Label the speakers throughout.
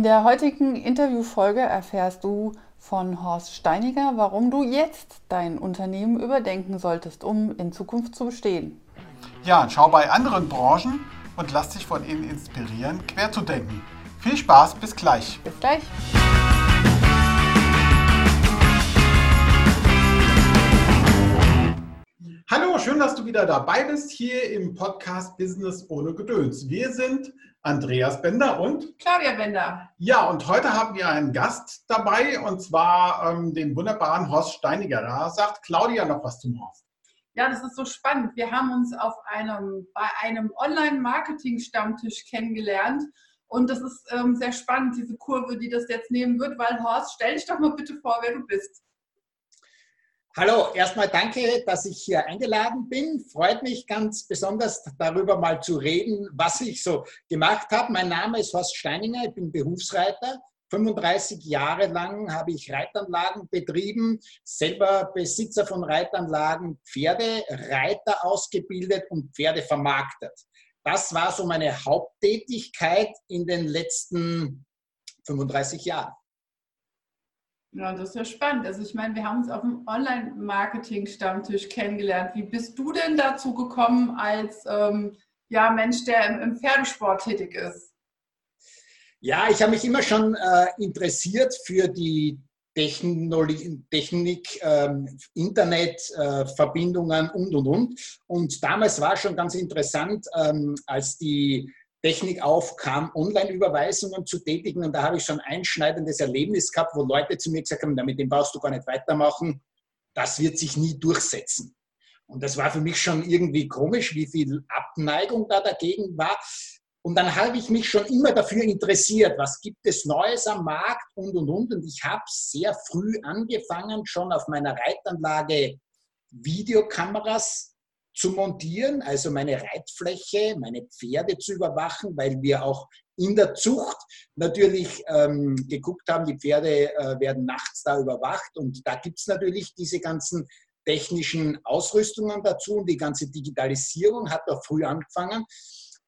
Speaker 1: In der heutigen Interviewfolge erfährst du von Horst Steiniger, warum du jetzt dein Unternehmen überdenken solltest, um in Zukunft zu bestehen.
Speaker 2: Ja, schau bei anderen Branchen und lass dich von ihnen inspirieren, quer zu denken. Viel Spaß, bis gleich.
Speaker 1: Bis gleich.
Speaker 2: Hallo, schön, dass du wieder dabei bist hier im Podcast Business ohne Gedöns. Wir sind Andreas Bender und
Speaker 1: Claudia Bender.
Speaker 2: Ja, und heute haben wir einen Gast dabei und zwar ähm, den wunderbaren Horst Steiniger. Da sagt Claudia noch was zum Horst.
Speaker 1: Ja, das ist so spannend. Wir haben uns auf einem, bei einem Online-Marketing-Stammtisch kennengelernt. Und das ist ähm, sehr spannend, diese Kurve, die das jetzt nehmen wird, weil Horst, stell dich doch mal bitte vor, wer du bist.
Speaker 3: Hallo, erstmal danke, dass ich hier eingeladen bin. Freut mich ganz besonders darüber mal zu reden, was ich so gemacht habe. Mein Name ist Horst Steininger, ich bin Berufsreiter. 35 Jahre lang habe ich Reitanlagen betrieben, selber Besitzer von Reitanlagen, Pferdereiter ausgebildet und Pferde vermarktet. Das war so meine Haupttätigkeit in den letzten 35 Jahren.
Speaker 1: Ja, das ist ja spannend. Also ich meine, wir haben uns auf dem Online-Marketing-Stammtisch kennengelernt. Wie bist du denn dazu gekommen als ähm, ja, Mensch, der im, im, Pferdesport tätig ist?
Speaker 3: Ja, ich habe mich immer schon äh, interessiert für die Technologie, Technik, ähm, Internetverbindungen äh, und, und, und. Und damals war schon ganz interessant, ähm, als die Technik aufkam, Online-Überweisungen zu tätigen. Und da habe ich schon ein einschneidendes Erlebnis gehabt, wo Leute zu mir gesagt haben, damit dem brauchst du gar nicht weitermachen. Das wird sich nie durchsetzen. Und das war für mich schon irgendwie komisch, wie viel Abneigung da dagegen war. Und dann habe ich mich schon immer dafür interessiert, was gibt es Neues am Markt und, und, und. Und ich habe sehr früh angefangen, schon auf meiner Reitanlage Videokameras zu montieren, also meine Reitfläche, meine Pferde zu überwachen, weil wir auch in der Zucht natürlich ähm, geguckt haben, die Pferde äh, werden nachts da überwacht und da gibt es natürlich diese ganzen technischen Ausrüstungen dazu und die ganze Digitalisierung hat auch früh angefangen.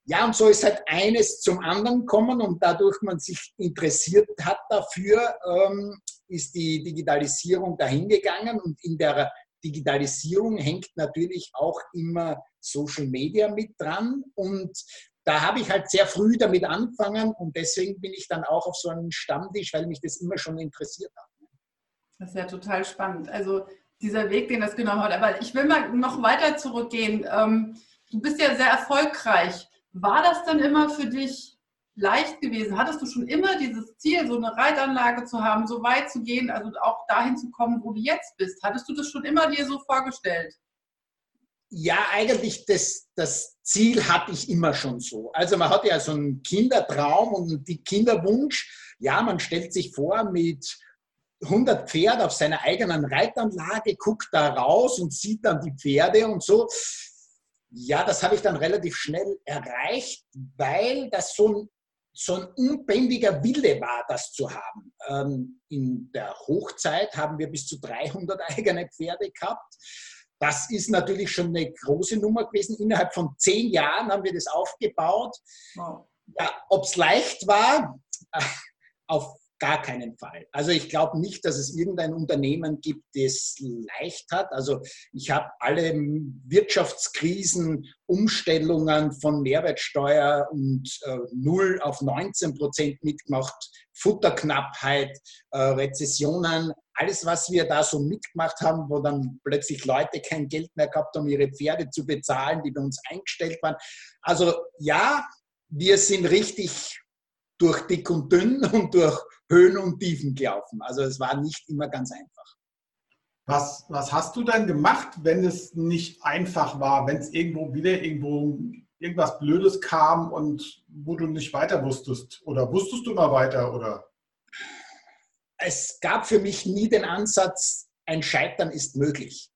Speaker 3: Ja, und so ist halt eines zum anderen gekommen und dadurch man sich interessiert hat dafür, ähm, ist die Digitalisierung dahingegangen und in der Digitalisierung hängt natürlich auch immer Social Media mit dran und da habe ich halt sehr früh damit angefangen und deswegen bin ich dann auch auf so einem Stammtisch, weil mich das immer schon interessiert hat.
Speaker 1: Das ist ja total spannend. Also dieser Weg, den das genommen hat. Aber ich will mal noch weiter zurückgehen. Ähm, du bist ja sehr erfolgreich. War das dann immer für dich leicht gewesen? Hattest du schon immer dieses Ziel, so eine Reitanlage zu haben, so weit zu gehen, also auch dahin zu kommen, wo du jetzt bist? Hattest du das schon immer dir so vorgestellt?
Speaker 3: Ja, eigentlich das, das Ziel hatte ich immer schon so. Also man hat ja so einen Kindertraum und die Kinderwunsch. Ja, man stellt sich vor, mit 100 Pferd auf seiner eigenen Reitanlage, guckt da raus und sieht dann die Pferde und so. Ja, das habe ich dann relativ schnell erreicht, weil das so ein so ein unbändiger Wille war, das zu haben. Ähm, in der Hochzeit haben wir bis zu 300 eigene Pferde gehabt. Das ist natürlich schon eine große Nummer gewesen. Innerhalb von zehn Jahren haben wir das aufgebaut. Wow. Ja, Ob es leicht war, auf gar keinen Fall. Also ich glaube nicht, dass es irgendein Unternehmen gibt, das leicht hat. Also ich habe alle Wirtschaftskrisen, Umstellungen von Mehrwertsteuer und äh, 0 auf 19 Prozent mitgemacht, Futterknappheit, äh, Rezessionen, alles, was wir da so mitgemacht haben, wo dann plötzlich Leute kein Geld mehr gehabt haben, ihre Pferde zu bezahlen, die bei uns eingestellt waren. Also ja, wir sind richtig durch dick und dünn und durch Höhen und Tiefen gelaufen. Also es war nicht immer ganz einfach.
Speaker 2: Was, was hast du dann gemacht, wenn es nicht einfach war, wenn es irgendwo wieder irgendwo irgendwas Blödes kam und wo du nicht weiter wusstest? Oder wusstest du mal weiter? Oder?
Speaker 3: Es gab für mich nie den Ansatz, ein Scheitern ist möglich.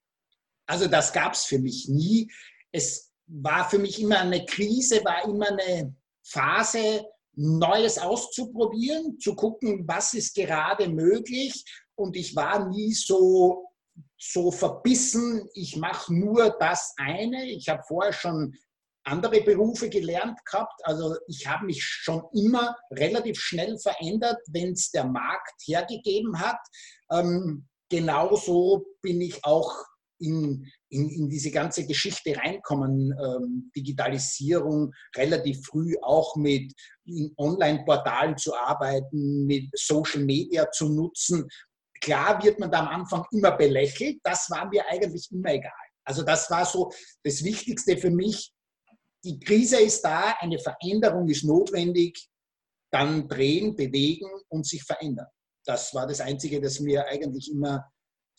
Speaker 3: Also das gab es für mich nie. Es war für mich immer eine Krise, war immer eine Phase, Neues auszuprobieren, zu gucken, was ist gerade möglich. Und ich war nie so, so verbissen, ich mache nur das eine. Ich habe vorher schon andere Berufe gelernt gehabt. Also ich habe mich schon immer relativ schnell verändert, wenn es der Markt hergegeben hat. Ähm, genauso bin ich auch in, in, in diese ganze Geschichte reinkommen, ähm, Digitalisierung relativ früh auch mit Online-Portalen zu arbeiten, mit Social Media zu nutzen. Klar wird man da am Anfang immer belächelt, das war mir eigentlich immer egal. Also das war so das Wichtigste für mich, die Krise ist da, eine Veränderung ist notwendig, dann drehen, bewegen und sich verändern. Das war das Einzige, das mir eigentlich immer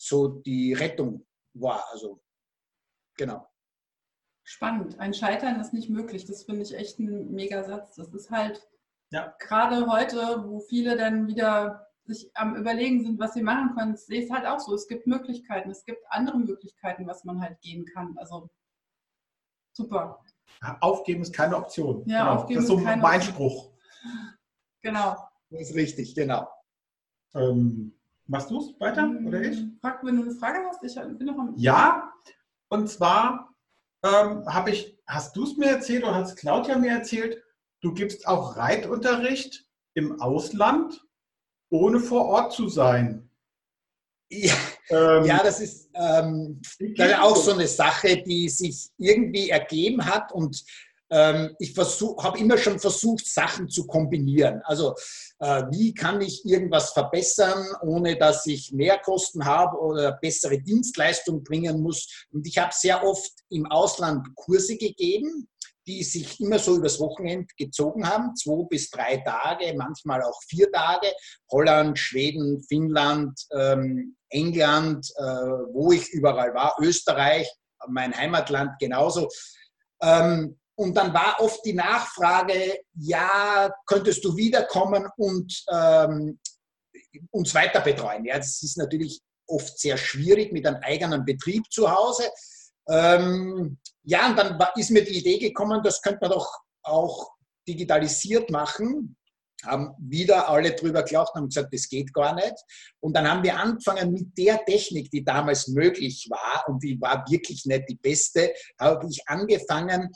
Speaker 3: so die Rettung war. Also, genau.
Speaker 1: Spannend. Ein Scheitern ist nicht möglich. Das finde ich echt ein mega Satz. Das ist halt ja. gerade heute, wo viele dann wieder sich am Überlegen sind, was sie machen können, sehe ich es halt auch so. Es gibt Möglichkeiten. Es gibt andere Möglichkeiten, was man halt gehen kann. Also super.
Speaker 2: Aufgeben ist keine Option.
Speaker 1: Ja,
Speaker 2: genau.
Speaker 1: aufgeben
Speaker 2: das ist so mein Option. Spruch.
Speaker 1: Genau.
Speaker 3: Das ist richtig, genau.
Speaker 2: Ähm, machst du es weiter
Speaker 1: hm,
Speaker 2: oder ich?
Speaker 1: Frag, wenn du eine Frage hast, ich bin noch am.
Speaker 2: Ja, und zwar ähm, habe ich, hast du es mir erzählt oder hat es Claudia mir erzählt, du gibst auch Reitunterricht im Ausland, ohne vor Ort zu sein.
Speaker 3: Ja, ähm, ja das ist ähm, auch so eine Sache, die sich irgendwie ergeben hat und ich habe immer schon versucht, Sachen zu kombinieren. Also äh, wie kann ich irgendwas verbessern, ohne dass ich Mehrkosten habe oder bessere Dienstleistungen bringen muss. Und ich habe sehr oft im Ausland Kurse gegeben, die sich immer so übers Wochenende gezogen haben, zwei bis drei Tage, manchmal auch vier Tage. Holland, Schweden, Finnland, ähm, England, äh, wo ich überall war, Österreich, mein Heimatland genauso. Ähm, und dann war oft die Nachfrage, ja, könntest du wiederkommen und ähm, uns weiter betreuen? Ja, das ist natürlich oft sehr schwierig mit einem eigenen Betrieb zu Hause. Ähm, ja, und dann war, ist mir die Idee gekommen, das könnte man doch auch digitalisiert machen. Haben wieder alle drüber gelacht und gesagt, das geht gar nicht. Und dann haben wir angefangen mit der Technik, die damals möglich war und die war wirklich nicht die beste, habe ich angefangen,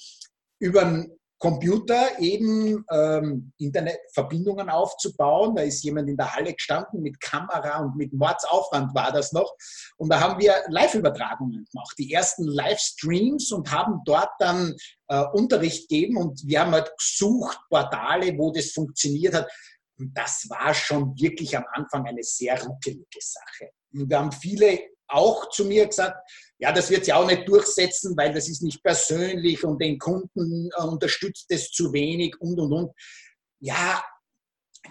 Speaker 3: über einen Computer eben ähm, Internetverbindungen aufzubauen. Da ist jemand in der Halle gestanden mit Kamera und mit Mordsaufwand war das noch. Und da haben wir Live-Übertragungen gemacht, die ersten Livestreams und haben dort dann äh, Unterricht gegeben. Und wir haben halt gesucht, Portale, wo das funktioniert hat. Und das war schon wirklich am Anfang eine sehr ruckelige Sache. Und wir haben viele auch zu mir gesagt, ja, das wird sie auch nicht durchsetzen, weil das ist nicht persönlich und den Kunden äh, unterstützt es zu wenig und, und, und. Ja,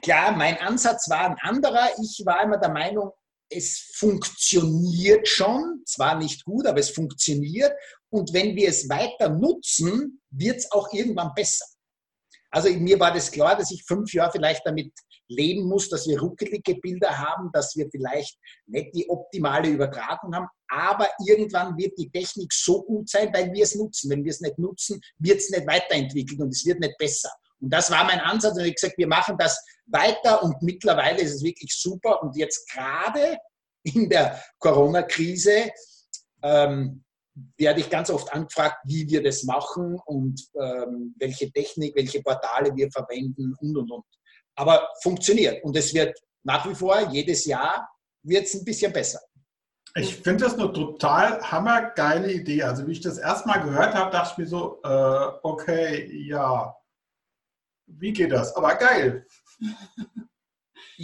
Speaker 3: klar, mein Ansatz war ein anderer. Ich war immer der Meinung, es funktioniert schon, zwar nicht gut, aber es funktioniert. Und wenn wir es weiter nutzen, wird es auch irgendwann besser. Also mir war das klar, dass ich fünf Jahre vielleicht damit leben muss, dass wir ruckelige Bilder haben, dass wir vielleicht nicht die optimale Übertragung haben, aber irgendwann wird die Technik so gut sein, weil wir es nutzen. Wenn wir es nicht nutzen, wird es nicht weiterentwickelt und es wird nicht besser. Und das war mein Ansatz. Und ich habe gesagt, wir machen das weiter und mittlerweile ist es wirklich super. Und jetzt gerade in der Corona-Krise ähm, werde ich ganz oft angefragt, wie wir das machen und ähm, welche Technik, welche Portale wir verwenden und und und aber funktioniert. Und es wird nach wie vor, jedes Jahr wird es ein bisschen besser.
Speaker 2: Ich finde das eine total hammergeile Idee. Also wie ich das erstmal gehört habe, dachte ich mir so, äh, okay, ja, wie geht das? Aber geil.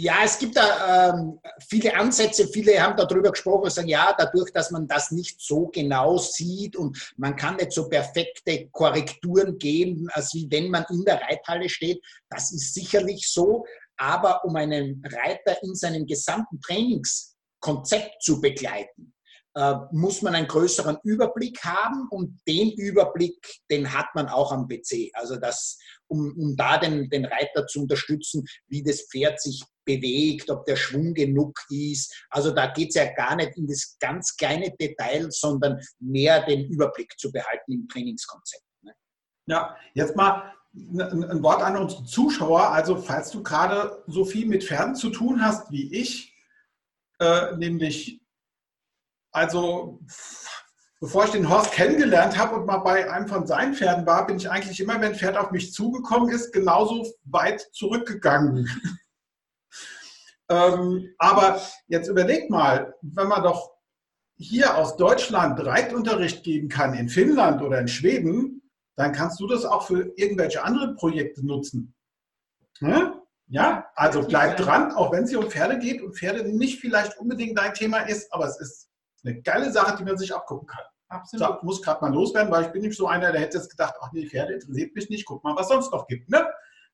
Speaker 3: Ja, es gibt da ähm, viele Ansätze, viele haben darüber gesprochen und sagen, ja, dadurch, dass man das nicht so genau sieht und man kann nicht so perfekte Korrekturen geben, als wie wenn man in der Reithalle steht, das ist sicherlich so, aber um einen Reiter in seinem gesamten Trainingskonzept zu begleiten, äh, muss man einen größeren Überblick haben und den Überblick, den hat man auch am PC. Also das, um, um da den, den Reiter zu unterstützen, wie das Pferd sich bewegt, ob der Schwung genug ist. Also da geht es ja gar nicht in das ganz kleine Detail, sondern mehr den Überblick zu behalten im Trainingskonzept. Ne?
Speaker 2: Ja, jetzt mal ein Wort an unsere Zuschauer. Also falls du gerade so viel mit Pferden zu tun hast wie ich, äh, nämlich also bevor ich den Horst kennengelernt habe und mal bei einem von seinen Pferden war, bin ich eigentlich immer, wenn ein Pferd auf mich zugekommen ist, genauso weit zurückgegangen. Ähm, aber jetzt überlegt mal, wenn man doch hier aus Deutschland Reitunterricht geben kann, in Finnland oder in Schweden, dann kannst du das auch für irgendwelche anderen Projekte nutzen. Hm? Ja, also bleib dran, auch wenn es hier um Pferde geht und Pferde nicht vielleicht unbedingt dein Thema ist, aber es ist eine geile Sache, die man sich abgucken kann. Absolut. So, muss gerade mal loswerden, weil ich bin nicht so einer, der hätte jetzt gedacht, ach nee, Pferde interessiert mich nicht, guck mal, was sonst noch gibt. Ne?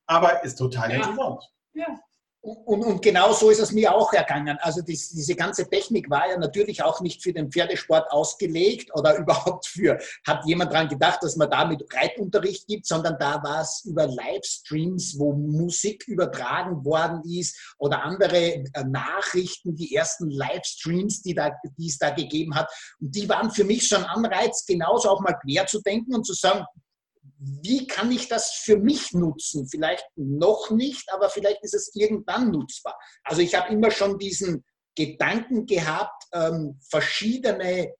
Speaker 2: Aber ist total ja. interessant.
Speaker 3: Ja. Und, und, genau so ist es mir auch ergangen. Also dies, diese ganze Technik war ja natürlich auch nicht für den Pferdesport ausgelegt oder überhaupt für, hat jemand daran gedacht, dass man damit Reitunterricht gibt, sondern da war es über Livestreams, wo Musik übertragen worden ist oder andere äh, Nachrichten, die ersten Livestreams, die, da, die es da gegeben hat. Und die waren für mich schon Anreiz, genauso auch mal quer zu denken und zu sagen, wie kann ich das für mich nutzen? Vielleicht noch nicht, aber vielleicht ist es irgendwann nutzbar. Also ich habe immer schon diesen Gedanken gehabt, ähm, verschiedene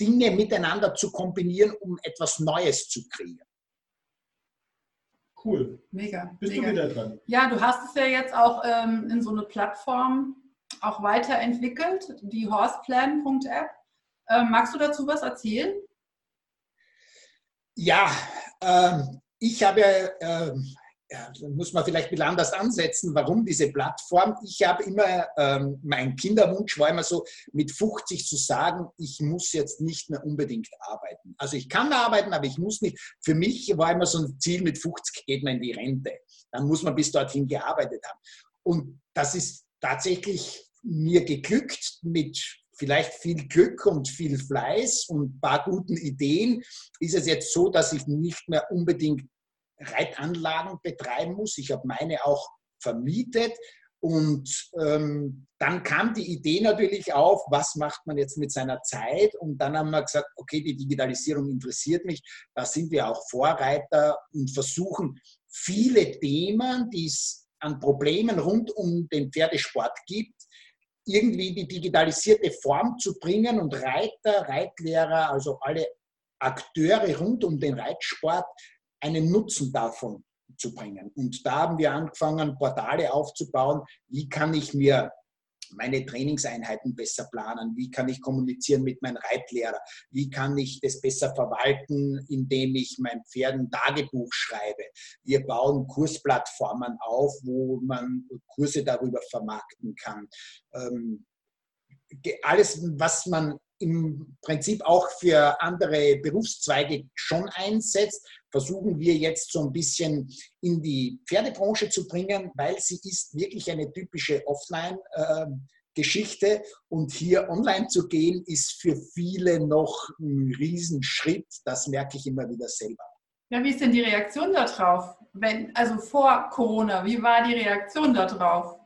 Speaker 3: Dinge miteinander zu kombinieren, um etwas Neues zu kreieren.
Speaker 1: Cool. Mega.
Speaker 2: Bist
Speaker 1: mega.
Speaker 2: du wieder dran?
Speaker 1: Ja, du hast es ja jetzt auch ähm, in so eine Plattform auch weiterentwickelt, die horseplan.app. Ähm, magst du dazu was erzählen?
Speaker 3: Ja, ähm, ich habe, äh, ja, muss man vielleicht ein bisschen anders ansetzen, warum diese Plattform. Ich habe immer, ähm, mein Kinderwunsch war immer so, mit 50 zu sagen, ich muss jetzt nicht mehr unbedingt arbeiten. Also ich kann arbeiten, aber ich muss nicht. Für mich war immer so ein Ziel, mit 50 geht man in die Rente. Dann muss man bis dorthin gearbeitet haben. Und das ist tatsächlich mir geglückt mit vielleicht viel Glück und viel Fleiß und ein paar guten Ideen ist es jetzt so, dass ich nicht mehr unbedingt Reitanlagen betreiben muss. Ich habe meine auch vermietet. Und ähm, dann kam die Idee natürlich auf, was macht man jetzt mit seiner Zeit? Und dann haben wir gesagt, okay, die Digitalisierung interessiert mich. Da sind wir auch Vorreiter und versuchen viele Themen, die es an Problemen rund um den Pferdesport gibt, irgendwie in die digitalisierte Form zu bringen und Reiter, Reitlehrer, also alle Akteure rund um den Reitsport einen Nutzen davon zu bringen. Und da haben wir angefangen, Portale aufzubauen. Wie kann ich mir meine Trainingseinheiten besser planen? Wie kann ich kommunizieren mit meinem Reitlehrer? Wie kann ich das besser verwalten, indem ich mein Pferden Tagebuch schreibe? Wir bauen Kursplattformen auf, wo man Kurse darüber vermarkten kann. Ähm, alles, was man im Prinzip auch für andere Berufszweige schon einsetzt, versuchen wir jetzt so ein bisschen in die Pferdebranche zu bringen, weil sie ist wirklich eine typische Offline-Geschichte und hier online zu gehen, ist für viele noch ein Riesenschritt. Das merke ich immer wieder selber.
Speaker 1: Ja, wie ist denn die Reaktion darauf? Wenn, also vor Corona, wie war die Reaktion darauf?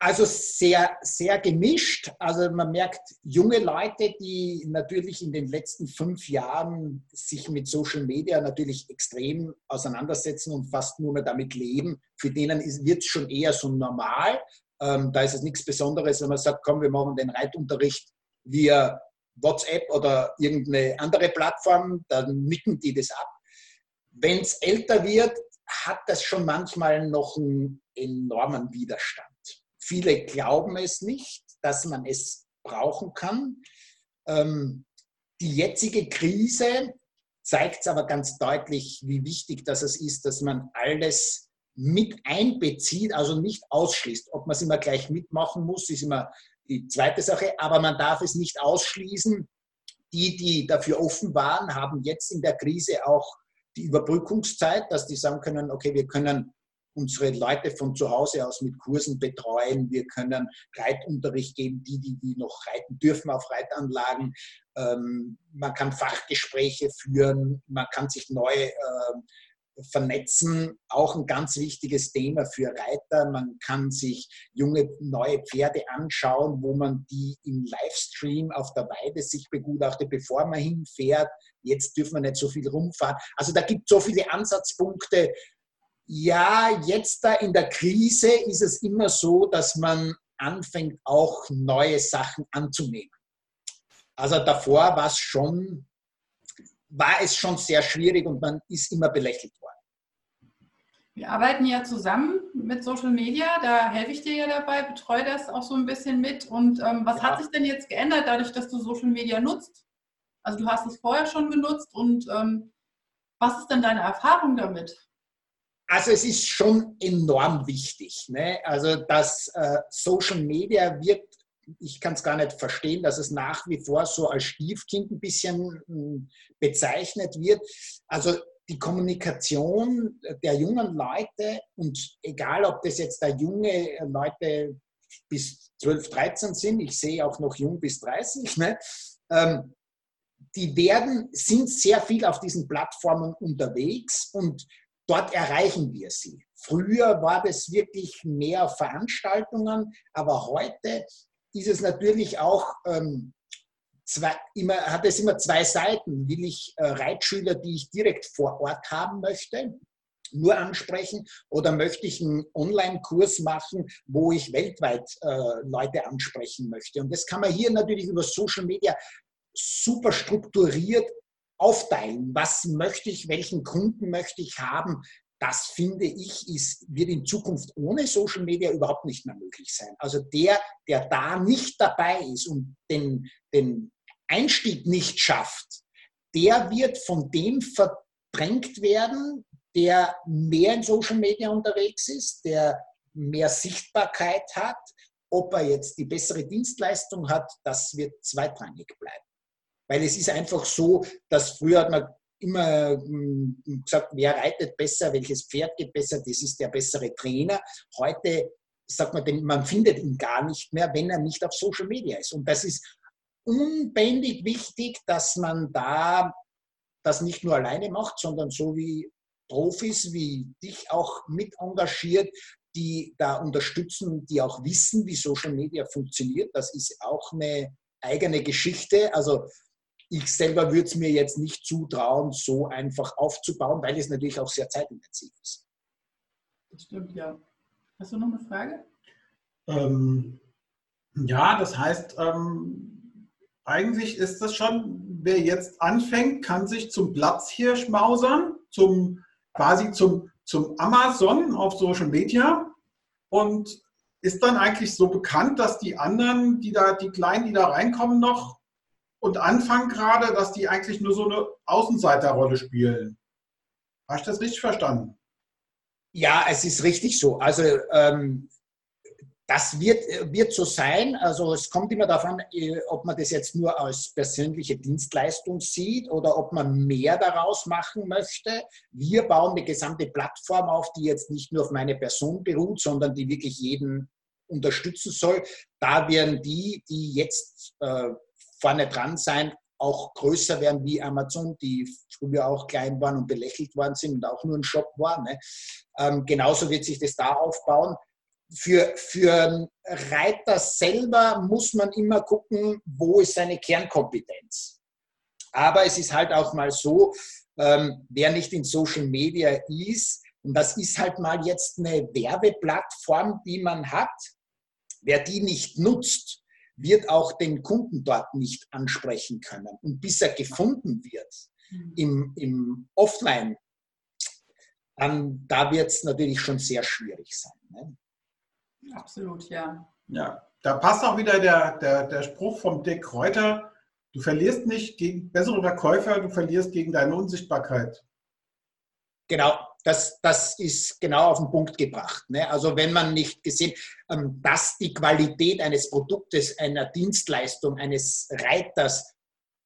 Speaker 3: Also sehr, sehr gemischt. Also man merkt junge Leute, die natürlich in den letzten fünf Jahren sich mit Social Media natürlich extrem auseinandersetzen und fast nur mehr damit leben. Für denen wird es schon eher so normal. Ähm, da ist es nichts Besonderes, wenn man sagt, komm, wir machen den Reitunterricht via WhatsApp oder irgendeine andere Plattform, dann nicken die das ab. Wenn es älter wird, hat das schon manchmal noch einen enormen Widerstand. Viele glauben es nicht, dass man es brauchen kann. Ähm, die jetzige Krise zeigt es aber ganz deutlich, wie wichtig das ist, dass man alles mit einbezieht, also nicht ausschließt. Ob man es immer gleich mitmachen muss, ist immer die zweite Sache, aber man darf es nicht ausschließen. Die, die dafür offen waren, haben jetzt in der Krise auch die Überbrückungszeit, dass die sagen können, okay, wir können unsere Leute von zu Hause aus mit Kursen betreuen. Wir können Reitunterricht geben, die, die, die noch reiten dürfen auf Reitanlagen. Ähm, man kann Fachgespräche führen, man kann sich neu äh, vernetzen, auch ein ganz wichtiges Thema für Reiter. Man kann sich junge neue Pferde anschauen, wo man die im Livestream auf der Weide sich begutachtet, bevor man hinfährt. Jetzt dürfen wir nicht so viel rumfahren. Also da gibt es so viele Ansatzpunkte, ja, jetzt da in der Krise ist es immer so, dass man anfängt, auch neue Sachen anzunehmen. Also davor war es schon, war es schon sehr schwierig und man ist immer belächelt worden.
Speaker 1: Wir arbeiten ja zusammen mit Social Media, da helfe ich dir ja dabei, betreue das auch so ein bisschen mit. Und ähm, was ja. hat sich denn jetzt geändert dadurch, dass du Social Media nutzt? Also du hast es vorher schon genutzt und ähm, was ist denn deine Erfahrung damit?
Speaker 3: Also es ist schon enorm wichtig. Ne? Also das äh, Social Media wird, ich kann es gar nicht verstehen, dass es nach wie vor so als Stiefkind ein bisschen hm, bezeichnet wird. Also die Kommunikation der jungen Leute und egal, ob das jetzt da junge Leute bis 12, 13 sind, ich sehe auch noch jung bis 30, ne? Ähm, die werden, sind sehr viel auf diesen Plattformen unterwegs und dort erreichen wir sie. Früher war das wirklich mehr Veranstaltungen, aber heute ist es natürlich auch ähm, zwei, immer, hat es immer zwei Seiten. Will ich äh, Reitschüler, die ich direkt vor Ort haben möchte, nur ansprechen oder möchte ich einen Online-Kurs machen, wo ich weltweit äh, Leute ansprechen möchte? Und das kann man hier natürlich über Social Media super strukturiert aufteilen. Was möchte ich, welchen Kunden möchte ich haben? Das finde ich, ist, wird in Zukunft ohne Social Media überhaupt nicht mehr möglich sein. Also der, der da nicht dabei ist und den, den Einstieg nicht schafft, der wird von dem verdrängt werden, der mehr in Social Media unterwegs ist, der mehr Sichtbarkeit hat. Ob er jetzt die bessere Dienstleistung hat, das wird zweitrangig bleiben. Weil es ist einfach so, dass früher hat man immer hm, gesagt, wer reitet besser, welches Pferd geht besser, das ist der bessere Trainer. Heute sagt man, man findet ihn gar nicht mehr, wenn er nicht auf Social Media ist. Und das ist unbändig wichtig, dass man da das nicht nur alleine macht, sondern so wie Profis wie dich auch mit engagiert, die da unterstützen, die auch wissen, wie Social Media funktioniert. Das ist auch eine eigene Geschichte. Also ich selber würde es mir jetzt nicht zutrauen, so einfach aufzubauen, weil es natürlich auch sehr zeitintensiv ist.
Speaker 1: Das stimmt, ja. Hast du noch eine Frage?
Speaker 2: Ähm, ja, das heißt, ähm, eigentlich ist das schon, wer jetzt anfängt, kann sich zum Platzhirsch mausern, zum, quasi zum, zum Amazon auf Social Media und ist dann eigentlich so bekannt, dass die anderen, die da, die Kleinen, die da reinkommen noch und anfangen gerade, dass die eigentlich nur so eine Außenseiterrolle spielen. Hast du das richtig verstanden?
Speaker 3: Ja, es ist richtig so. Also ähm, das wird, wird so sein. Also es kommt immer davon, äh, ob man das jetzt nur als persönliche Dienstleistung sieht oder ob man mehr daraus machen möchte. Wir bauen eine gesamte Plattform auf, die jetzt nicht nur auf meine Person beruht, sondern die wirklich jeden unterstützen soll. Da werden die, die jetzt äh, vorne dran sein, auch größer werden wie Amazon, die früher auch klein waren und belächelt worden sind und auch nur ein Shop waren. Ne? Ähm, genauso wird sich das da aufbauen für, für einen Reiter selber muss man immer gucken, wo ist seine Kernkompetenz. Aber es ist halt auch mal so, ähm, wer nicht in Social Media ist, und das ist halt mal jetzt eine Werbeplattform, die man hat, wer die nicht nutzt, wird auch den Kunden dort nicht ansprechen können. Und bis er gefunden wird mhm. im, im Offline, dann, da wird es natürlich schon sehr schwierig sein. Ne?
Speaker 1: Absolut, ja.
Speaker 2: Ja, da passt auch wieder der, der, der Spruch vom Dick Kräuter, du verlierst nicht gegen bessere Verkäufer, du verlierst gegen deine Unsichtbarkeit.
Speaker 3: Genau, das, das ist genau auf den Punkt gebracht. Ne? Also wenn man nicht gesehen, ähm, dass die Qualität eines Produktes, einer Dienstleistung, eines Reiters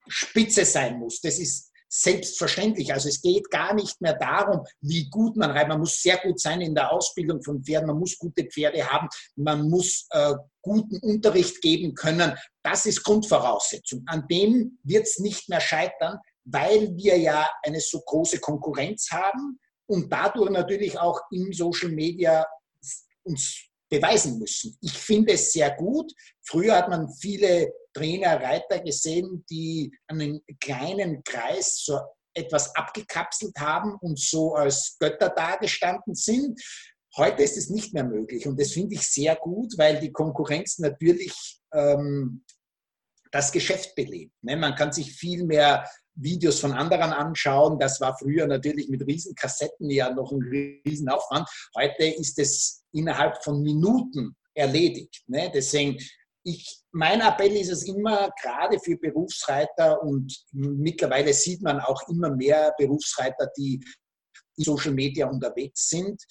Speaker 3: spitze sein muss, das ist selbstverständlich. Also es geht gar nicht mehr darum, wie gut man reitet. Man muss sehr gut sein in der Ausbildung von Pferden, man muss gute Pferde haben, man muss äh, guten Unterricht geben können. Das ist Grundvoraussetzung. An dem wird es nicht mehr scheitern, weil wir ja eine so große Konkurrenz haben und dadurch natürlich auch im Social Media uns beweisen müssen. Ich finde es sehr gut. Früher hat man viele Trainer, Reiter gesehen, die einen kleinen Kreis so etwas abgekapselt haben und so als Götter dargestanden sind. Heute ist es nicht mehr möglich und das finde ich sehr gut, weil die Konkurrenz natürlich ähm, das Geschäft belebt. Ne? Man kann sich viel mehr Videos von anderen anschauen. Das war früher natürlich mit riesen Kassetten ja noch ein Riesenaufwand. Heute ist es innerhalb von Minuten erledigt. Ne? Deswegen, ich, mein Appell ist es immer, gerade für Berufsreiter und mittlerweile sieht man auch immer mehr Berufsreiter, die in Social Media unterwegs sind,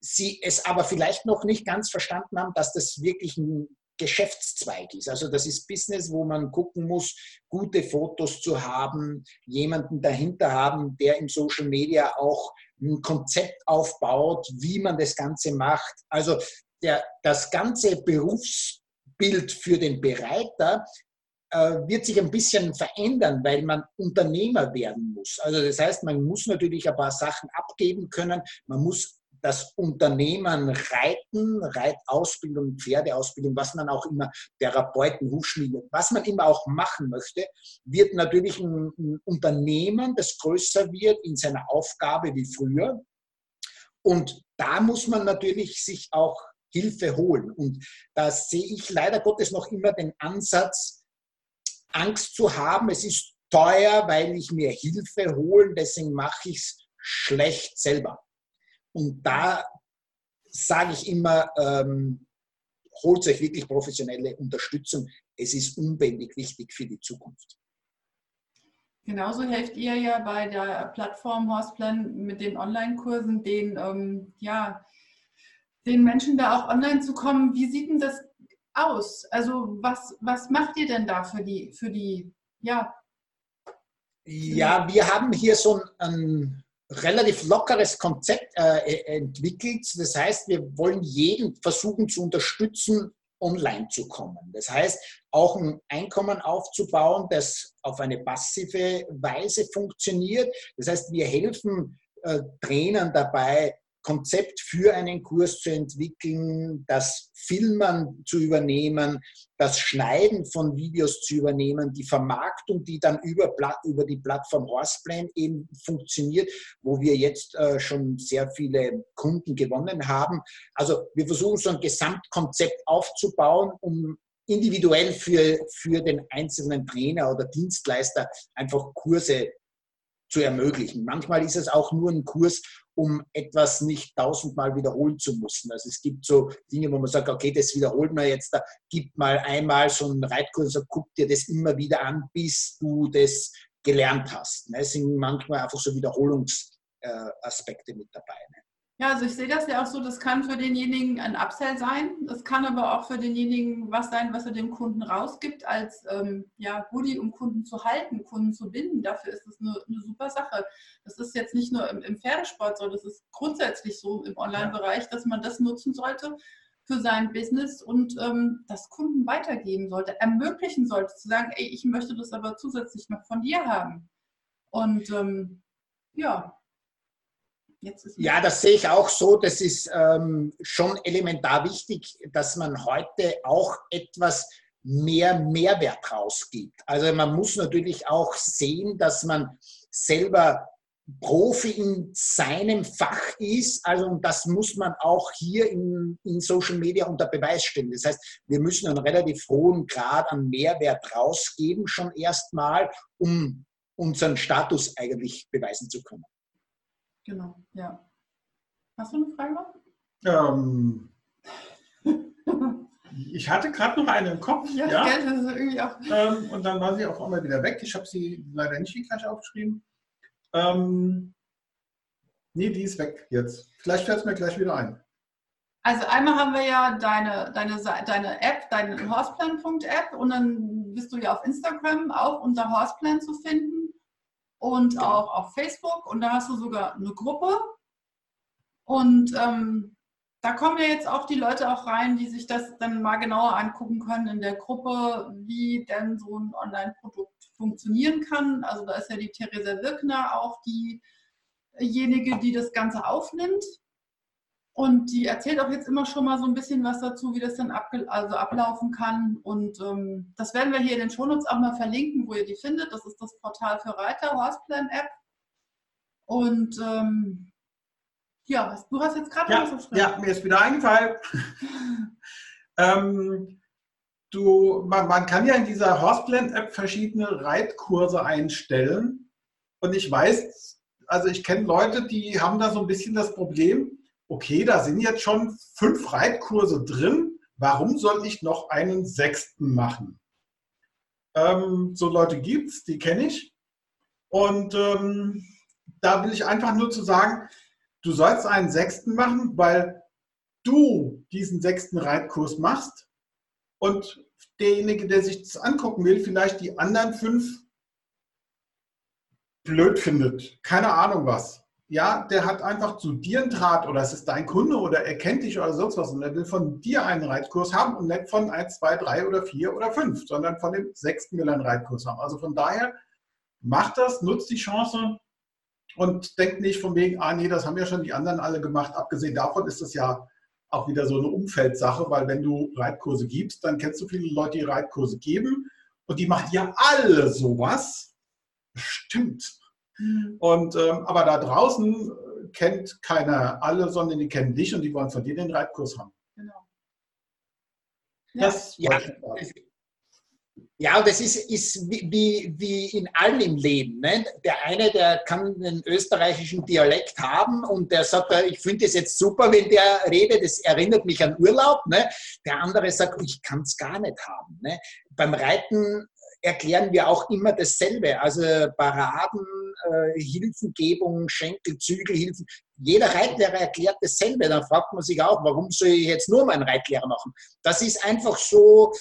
Speaker 3: sie es aber vielleicht noch nicht ganz verstanden haben, dass das wirklich ein Geschäftszweig ist. Also das ist Business, wo man gucken muss, gute Fotos zu haben, jemanden dahinter haben, der im Social Media auch ein Konzept aufbaut, wie man das Ganze macht. Also der, das ganze Berufsbild für den Bereiter äh, wird sich ein bisschen verändern, weil man Unternehmer werden muss. Also das heißt, man muss natürlich ein paar Sachen abgeben können. Man muss das Unternehmen Reiten, Reitausbildung, Pferdeausbildung, was man auch immer, Therapeuten, Hufschmiede, was man immer auch machen möchte, wird natürlich ein, ein Unternehmen, das größer wird in seiner Aufgabe wie früher. Und da muss man natürlich sich auch Hilfe holen. Und da sehe ich leider Gottes noch immer den Ansatz, Angst zu haben, es ist teuer, weil ich mir Hilfe hole, deswegen mache ich es schlecht selber. Und da sage ich immer, ähm, holt euch wirklich professionelle Unterstützung. Es ist unbändig wichtig für die Zukunft.
Speaker 1: Genauso helft ihr ja bei der Plattform Horseplan mit den Online-Kursen, den, ähm, ja, den Menschen da auch online zu kommen. Wie sieht denn das aus? Also was, was macht ihr denn da für die, für die, ja?
Speaker 3: Ja, wir haben hier so ein, relativ lockeres Konzept äh, e, entwickelt. Das heißt, wir wollen jeden versuchen zu unterstützen, online zu kommen. Das heißt, auch ein Einkommen aufzubauen, das auf eine passive Weise funktioniert. Das heißt, wir helfen äh, Trainern dabei, Konzept für einen Kurs zu entwickeln, das Filmen zu übernehmen, das Schneiden von Videos zu übernehmen, die Vermarktung, die dann über, über die Plattform Horseplan eben funktioniert, wo wir jetzt äh, schon sehr viele Kunden gewonnen haben. Also wir versuchen so ein Gesamtkonzept aufzubauen, um individuell für, für den einzelnen Trainer oder Dienstleister einfach Kurse zu ermöglichen. Manchmal ist es auch nur ein Kurs, um etwas nicht tausendmal wiederholen zu müssen. Also es gibt so Dinge, wo man sagt, okay, das wiederholt man jetzt, da gib mal einmal so einen Reitkurs und guck dir das immer wieder an, bis du das gelernt hast. Ne? Es sind manchmal einfach so Wiederholungsaspekte mit dabei.
Speaker 1: Ja, also ich sehe das ja auch so, das kann für denjenigen ein Upsell sein. Das kann aber auch für denjenigen was sein, was er dem Kunden rausgibt als ähm, ja, Goodie, um Kunden zu halten, Kunden zu binden. Dafür ist das eine, eine super Sache. Das ist jetzt nicht nur im, im Pferdesport so, das ist grundsätzlich so im Online-Bereich, dass man das nutzen sollte für sein Business und ähm, das Kunden weitergeben sollte, ermöglichen sollte, zu sagen, ey, ich möchte das aber zusätzlich noch von dir haben. Und ähm, ja,
Speaker 3: ja, das sehe ich auch so. Das ist ähm, schon elementar wichtig, dass man heute auch etwas mehr Mehrwert rausgibt. Also man muss natürlich auch sehen, dass man selber Profi in seinem Fach ist. Also das muss man auch hier in, in Social Media unter Beweis stellen. Das heißt, wir müssen einen relativ hohen Grad an Mehrwert rausgeben, schon erstmal, um unseren Status eigentlich beweisen zu können.
Speaker 1: Genau, ja. Hast du eine Frage?
Speaker 2: Ähm, ich hatte gerade noch eine im Kopf.
Speaker 1: Ja, ja. Gell, das ist irgendwie auch.
Speaker 2: Ähm, und dann war sie auf einmal wieder weg. Ich habe sie leider nicht gleich aufgeschrieben. Ähm, nee, die ist weg jetzt. Vielleicht fällt es mir gleich wieder ein.
Speaker 1: Also einmal haben wir ja deine, deine, deine App, deine Horseplan.app und dann bist du ja auf Instagram auch unter Horseplan zu finden und auch auf Facebook. Und da hast du sogar eine Gruppe. Und ähm, da kommen ja jetzt auch die Leute auch rein, die sich das dann mal genauer angucken können in der Gruppe, wie denn so ein Online-Produkt funktionieren kann. Also da ist ja die Theresa Wirkner auch diejenige, die das Ganze aufnimmt. Und die erzählt auch jetzt immer schon mal so ein bisschen was dazu, wie das dann also ablaufen kann. Und ähm, das werden wir hier in den Shownotes auch mal verlinken, wo ihr die findet. Das ist das Portal für Reiter, Horseplan App. Und ähm, ja, du hast jetzt gerade
Speaker 2: ja, was Ja, mir ist wieder eingefallen. ähm, du, man, man kann ja in dieser Horseblend-App verschiedene Reitkurse einstellen. Und ich weiß, also ich kenne Leute, die haben da so ein bisschen das Problem, okay, da sind jetzt schon fünf Reitkurse drin, warum soll ich noch einen sechsten machen? Ähm, so Leute gibt es, die kenne ich. Und ähm, da will ich einfach nur zu sagen, du sollst einen sechsten machen, weil du diesen sechsten Reitkurs machst und derjenige, der sich das angucken will, vielleicht die anderen fünf blöd findet. Keine Ahnung was. Ja, der hat einfach zu dir einen Draht oder es ist dein Kunde oder er kennt dich oder sonst was und er will von dir einen Reitkurs haben und nicht von 1, 2, 3 oder 4 oder 5, sondern von dem sechsten will er einen Reitkurs haben. Also von daher, macht das, nutzt die Chance und denkt nicht von wegen, ah nee, das haben ja schon die anderen alle gemacht. Abgesehen davon ist das ja auch wieder so eine Umfeldsache, weil wenn du Reitkurse gibst, dann kennst du viele Leute, die Reitkurse geben und die machen ja alle sowas. Stimmt. Mhm. Und, ähm, aber da draußen kennt keiner alle, sondern die kennen dich und die wollen von dir den Reitkurs haben. Genau.
Speaker 3: Das ja, ja, und das ist, ist wie, wie in allem im Leben. Ne? Der eine, der kann einen österreichischen Dialekt haben und der sagt, ich finde es jetzt super, wenn der redet, das erinnert mich an Urlaub. Ne? Der andere sagt, ich kann es gar nicht haben. Ne? Beim Reiten erklären wir auch immer dasselbe. Also Paraden, äh, Hilfengebung, Schenkel, Zügelhilfen. Jeder Reitlehrer erklärt dasselbe. Dann fragt man sich auch, warum soll ich jetzt nur meinen Reitlehrer machen? Das ist einfach so,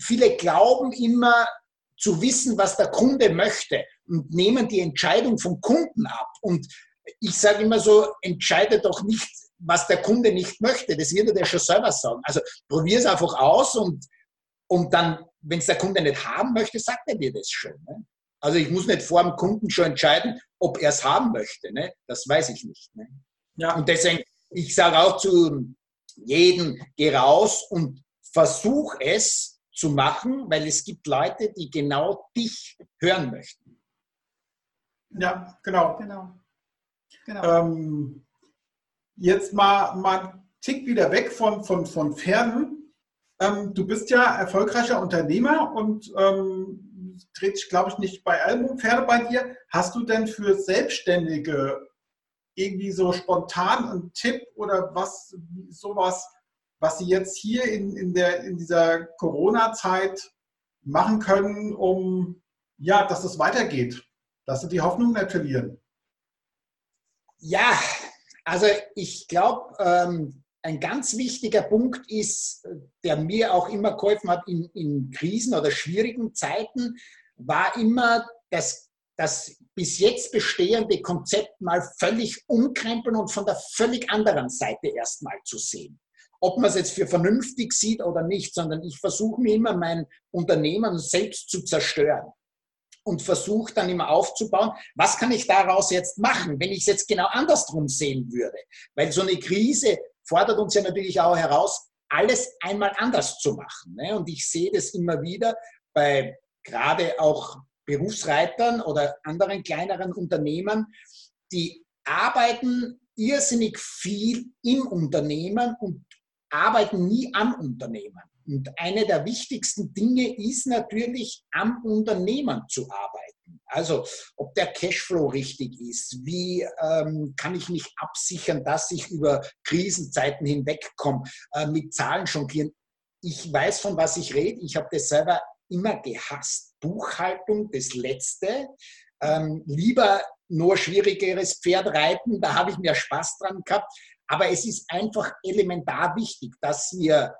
Speaker 3: viele glauben immer zu wissen, was der Kunde möchte und nehmen die Entscheidung vom Kunden ab. Und ich sage immer so, entscheide doch nicht, was der Kunde nicht möchte. Das wird er dir schon selber sagen. Also probier es einfach aus und, und dann, wenn es der Kunde nicht haben möchte, sagt er dir das schon. Ne? Also ich muss nicht vor dem Kunden schon entscheiden, ob er es haben möchte. Ne? Das weiß ich nicht. Ne? Ja. Und deswegen, ich sage auch zu jedem, geh raus und versuch es zu machen, weil es gibt Leute, die genau dich hören möchten.
Speaker 2: Ja, genau. genau. genau. Ähm, jetzt mal, mal einen Tick wieder weg von, von, von Pferden. Ähm, du bist ja erfolgreicher Unternehmer und ähm, dreht sich, glaube ich, nicht bei allem um Pferde bei dir. Hast du denn für Selbstständige irgendwie so spontan einen Tipp oder was, sowas, was Sie jetzt hier in, in, der, in dieser Corona-Zeit machen können, um ja, dass es weitergeht, dass Sie die Hoffnung nicht verlieren?
Speaker 3: Ja, also ich glaube, ähm, ein ganz wichtiger Punkt ist, der mir auch immer geholfen hat in, in Krisen oder schwierigen Zeiten, war immer das, das bis jetzt bestehende Konzept mal völlig umkrempeln und von der völlig anderen Seite erstmal zu sehen ob man es jetzt für vernünftig sieht oder nicht, sondern ich versuche mir immer mein Unternehmen selbst zu zerstören und versuche dann immer aufzubauen, was kann ich daraus jetzt machen, wenn ich es jetzt genau andersrum sehen würde. Weil so eine Krise fordert uns ja natürlich auch heraus, alles einmal anders zu machen. Ne? Und ich sehe das immer wieder bei gerade auch Berufsreitern oder anderen kleineren Unternehmen, die arbeiten irrsinnig viel im Unternehmen und arbeiten nie am Unternehmen. Und eine der wichtigsten Dinge ist natürlich, am Unternehmen zu arbeiten. Also ob der Cashflow richtig ist, wie ähm, kann ich mich absichern, dass ich über Krisenzeiten hinwegkomme, äh, mit Zahlen jonglieren. Ich weiß, von was ich rede. Ich habe das selber immer gehasst. Buchhaltung, das Letzte. Ähm, lieber nur schwierigeres Pferd reiten, da habe ich mehr Spaß dran gehabt. Aber es ist einfach elementar wichtig, dass wir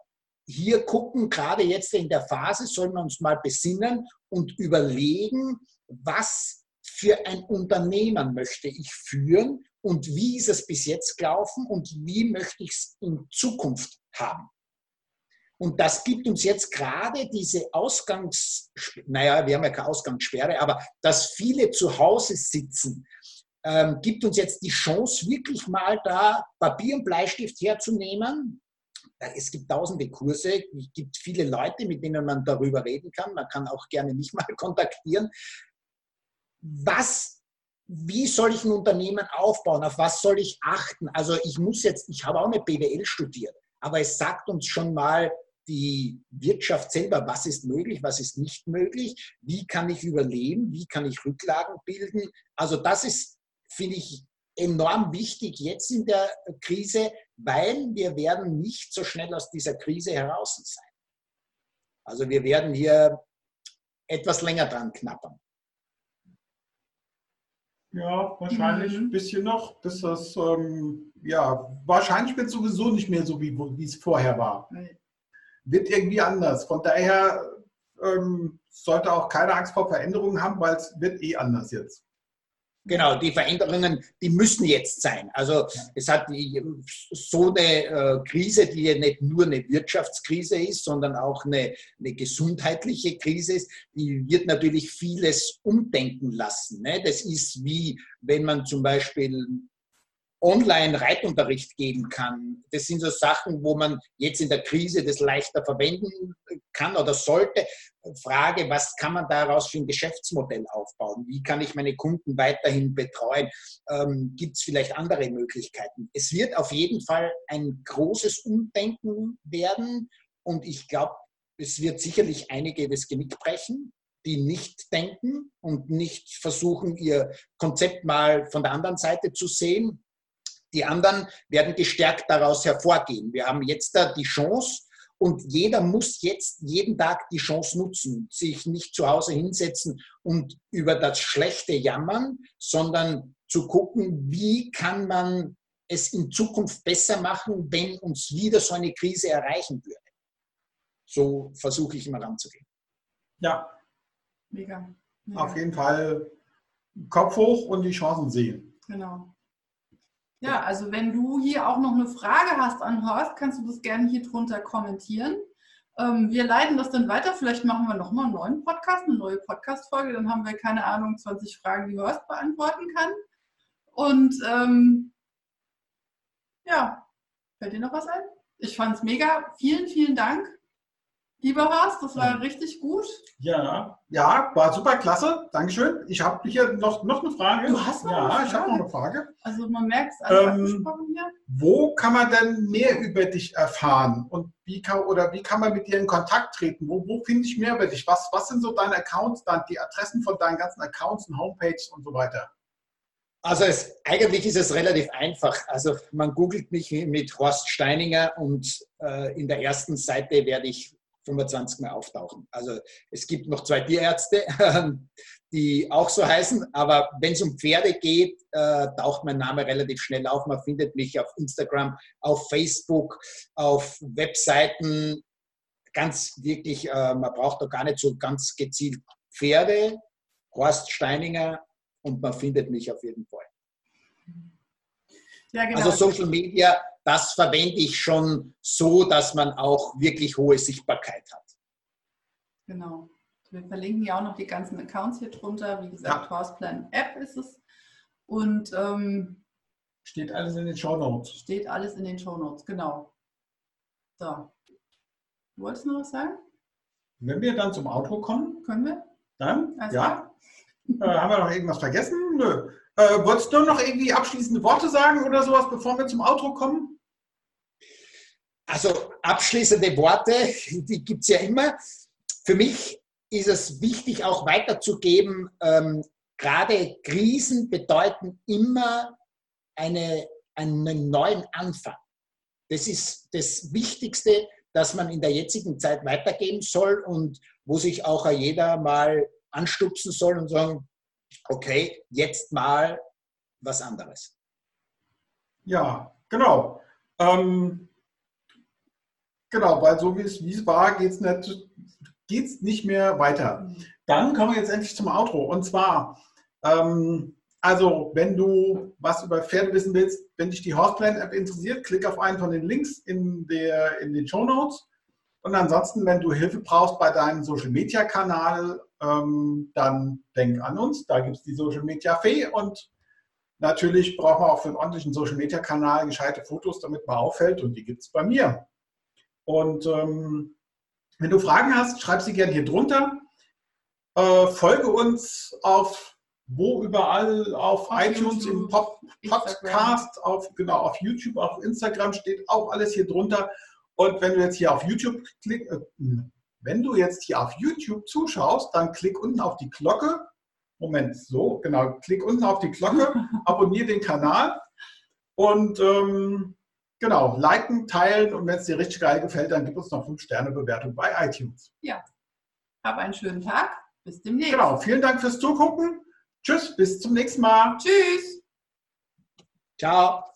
Speaker 3: hier gucken, gerade jetzt in der Phase, sollen wir uns mal besinnen und überlegen, was für ein Unternehmen möchte ich führen und wie ist es bis jetzt gelaufen und wie möchte ich es in Zukunft haben. Und das gibt uns jetzt gerade diese Ausgangs, naja, wir haben ja keine Ausgangssperre, aber dass viele zu Hause sitzen, ähm, gibt uns jetzt die Chance, wirklich mal da Papier und Bleistift herzunehmen. Es gibt tausende Kurse, es gibt viele Leute, mit denen man darüber reden kann. Man kann auch gerne mich mal kontaktieren. Was, wie soll ich ein Unternehmen aufbauen? Auf was soll ich achten? Also ich muss jetzt, ich habe auch eine BWL studiert, aber es sagt uns schon mal die Wirtschaft selber, was ist möglich, was ist nicht möglich, wie kann ich überleben, wie kann ich Rücklagen bilden. Also das ist, finde ich, enorm wichtig jetzt in der Krise, weil wir werden nicht so schnell aus dieser Krise heraus sein. Also wir werden hier etwas länger dran knappern.
Speaker 2: Ja, wahrscheinlich mhm. ein bisschen noch, bis das, ähm, ja, wahrscheinlich wird es sowieso nicht mehr so, wie, wie es vorher war. Nee. Wird irgendwie anders. Von daher ähm, sollte auch keine Angst vor Veränderungen haben, weil es wird eh anders jetzt.
Speaker 3: Genau, die Veränderungen, die müssen jetzt sein. Also es hat so eine äh, Krise, die ja nicht nur eine Wirtschaftskrise ist, sondern auch eine, eine gesundheitliche Krise ist, die wird natürlich vieles umdenken lassen. Ne? Das ist wie, wenn man zum Beispiel Online-Reitunterricht geben kann. Das sind so Sachen, wo man jetzt in der Krise das leichter verwenden kann oder sollte. Frage, was kann man daraus für ein Geschäftsmodell aufbauen? Wie kann ich meine Kunden weiterhin betreuen? Ähm, Gibt es vielleicht andere Möglichkeiten? Es wird auf jeden Fall ein großes Umdenken werden und ich glaube, es wird sicherlich einige das Genick brechen, die nicht denken und nicht versuchen, ihr Konzept mal von der anderen Seite zu sehen. Die anderen werden gestärkt daraus hervorgehen. Wir haben jetzt da die Chance und jeder muss jetzt jeden Tag die Chance nutzen, sich nicht zu Hause hinsetzen und über das Schlechte jammern, sondern zu gucken, wie kann man es in Zukunft besser machen, wenn uns wieder so eine Krise erreichen würde. So versuche ich immer ranzugehen.
Speaker 2: Ja. Mega. Mega. Auf jeden Fall Kopf hoch und die Chancen sehen.
Speaker 1: Genau. Ja, also wenn du hier auch noch eine Frage hast an Horst, kannst du das gerne hier drunter kommentieren. Ähm, wir leiten das dann weiter. Vielleicht machen wir nochmal einen neuen Podcast, eine neue Podcast-Folge. Dann haben wir, keine Ahnung, 20 Fragen, die Horst beantworten kann. Und ähm, ja, fällt dir noch was ein? Ich fand es mega. Vielen, vielen Dank. Lieber Horst, das war richtig gut.
Speaker 2: Ja, ja, war super klasse. Dankeschön. Ich habe hier noch, noch eine Frage.
Speaker 1: Du hast noch
Speaker 2: ja,
Speaker 1: eine Frage?
Speaker 2: ich habe noch eine Frage.
Speaker 1: Also man merkt es alles ähm, hier.
Speaker 2: Wo kann man denn mehr über dich erfahren? Und wie kann, oder wie kann man mit dir in Kontakt treten? Wo, wo finde ich mehr über dich? Was, was sind so deine Accounts, dann die Adressen von deinen ganzen Accounts und Homepages und so weiter?
Speaker 3: Also es, eigentlich ist es relativ einfach. Also man googelt mich mit Horst Steininger und äh, in der ersten Seite werde ich 25 Mal auftauchen. Also es gibt noch zwei Tierärzte, die auch so heißen, aber wenn es um Pferde geht, äh, taucht mein Name relativ schnell auf. Man findet mich auf Instagram, auf Facebook, auf Webseiten. Ganz wirklich, äh, man braucht da gar nicht so ganz gezielt Pferde, Horst Steininger und man findet mich auf jeden Fall. Ja, genau. Also Social Media das verwende ich schon so, dass man auch wirklich hohe Sichtbarkeit hat.
Speaker 1: Genau. Wir verlinken ja auch noch die ganzen Accounts hier drunter. Wie gesagt, ja. Houseplan App ist es. Und ähm,
Speaker 2: steht alles in den Show Notes.
Speaker 1: Steht alles in den Show Notes, genau. So. Du wolltest noch was sagen?
Speaker 2: Wenn wir dann zum Outro kommen.
Speaker 1: Können wir?
Speaker 2: Dann? Alles ja. Äh, haben wir noch irgendwas vergessen? Nö. Äh, wolltest du noch irgendwie abschließende Worte sagen oder sowas, bevor wir zum Outro kommen?
Speaker 3: Also abschließende Worte, die gibt es ja immer. Für mich ist es wichtig, auch weiterzugeben, ähm, gerade Krisen bedeuten immer eine, einen neuen Anfang. Das ist das Wichtigste, das man in der jetzigen Zeit weitergeben soll und wo sich auch jeder mal anstupsen soll und sagen, okay, jetzt mal was anderes.
Speaker 2: Ja, genau. Ähm, Genau, weil so wie es, wie es war, geht es nicht, geht's nicht mehr weiter. Dann kommen wir jetzt endlich zum Outro. Und zwar, ähm, also wenn du was über Pferde wissen willst, wenn dich die Horseplan-App interessiert, klick auf einen von den Links in, der, in den Show Notes. Und ansonsten, wenn du Hilfe brauchst bei deinem Social-Media-Kanal, ähm, dann denk an uns. Da gibt es die Social-Media-Fee und natürlich brauchen wir auch für einen ordentlichen Social-Media-Kanal gescheite Fotos, damit man auffällt und die gibt es bei mir. Und ähm, wenn du Fragen hast, schreib sie gerne hier drunter. Äh, folge uns auf wo überall auf, auf iTunes, YouTube, im Pop Podcast, auf, genau, auf YouTube, auf Instagram steht auch alles hier drunter. Und wenn du jetzt hier auf YouTube klick, äh, wenn du jetzt hier auf YouTube zuschaust, dann klick unten auf die Glocke. Moment, so, genau, klick unten auf die Glocke, abonniere den Kanal und ähm, genau, liken, teilen und wenn es dir richtig geil gefällt, dann gib uns noch 5-Sterne-Bewertung bei iTunes.
Speaker 1: Ja. Hab einen schönen Tag. Bis demnächst.
Speaker 2: Genau, vielen Dank fürs Zugucken. Tschüss, bis zum nächsten Mal.
Speaker 1: Tschüss.
Speaker 3: Ciao.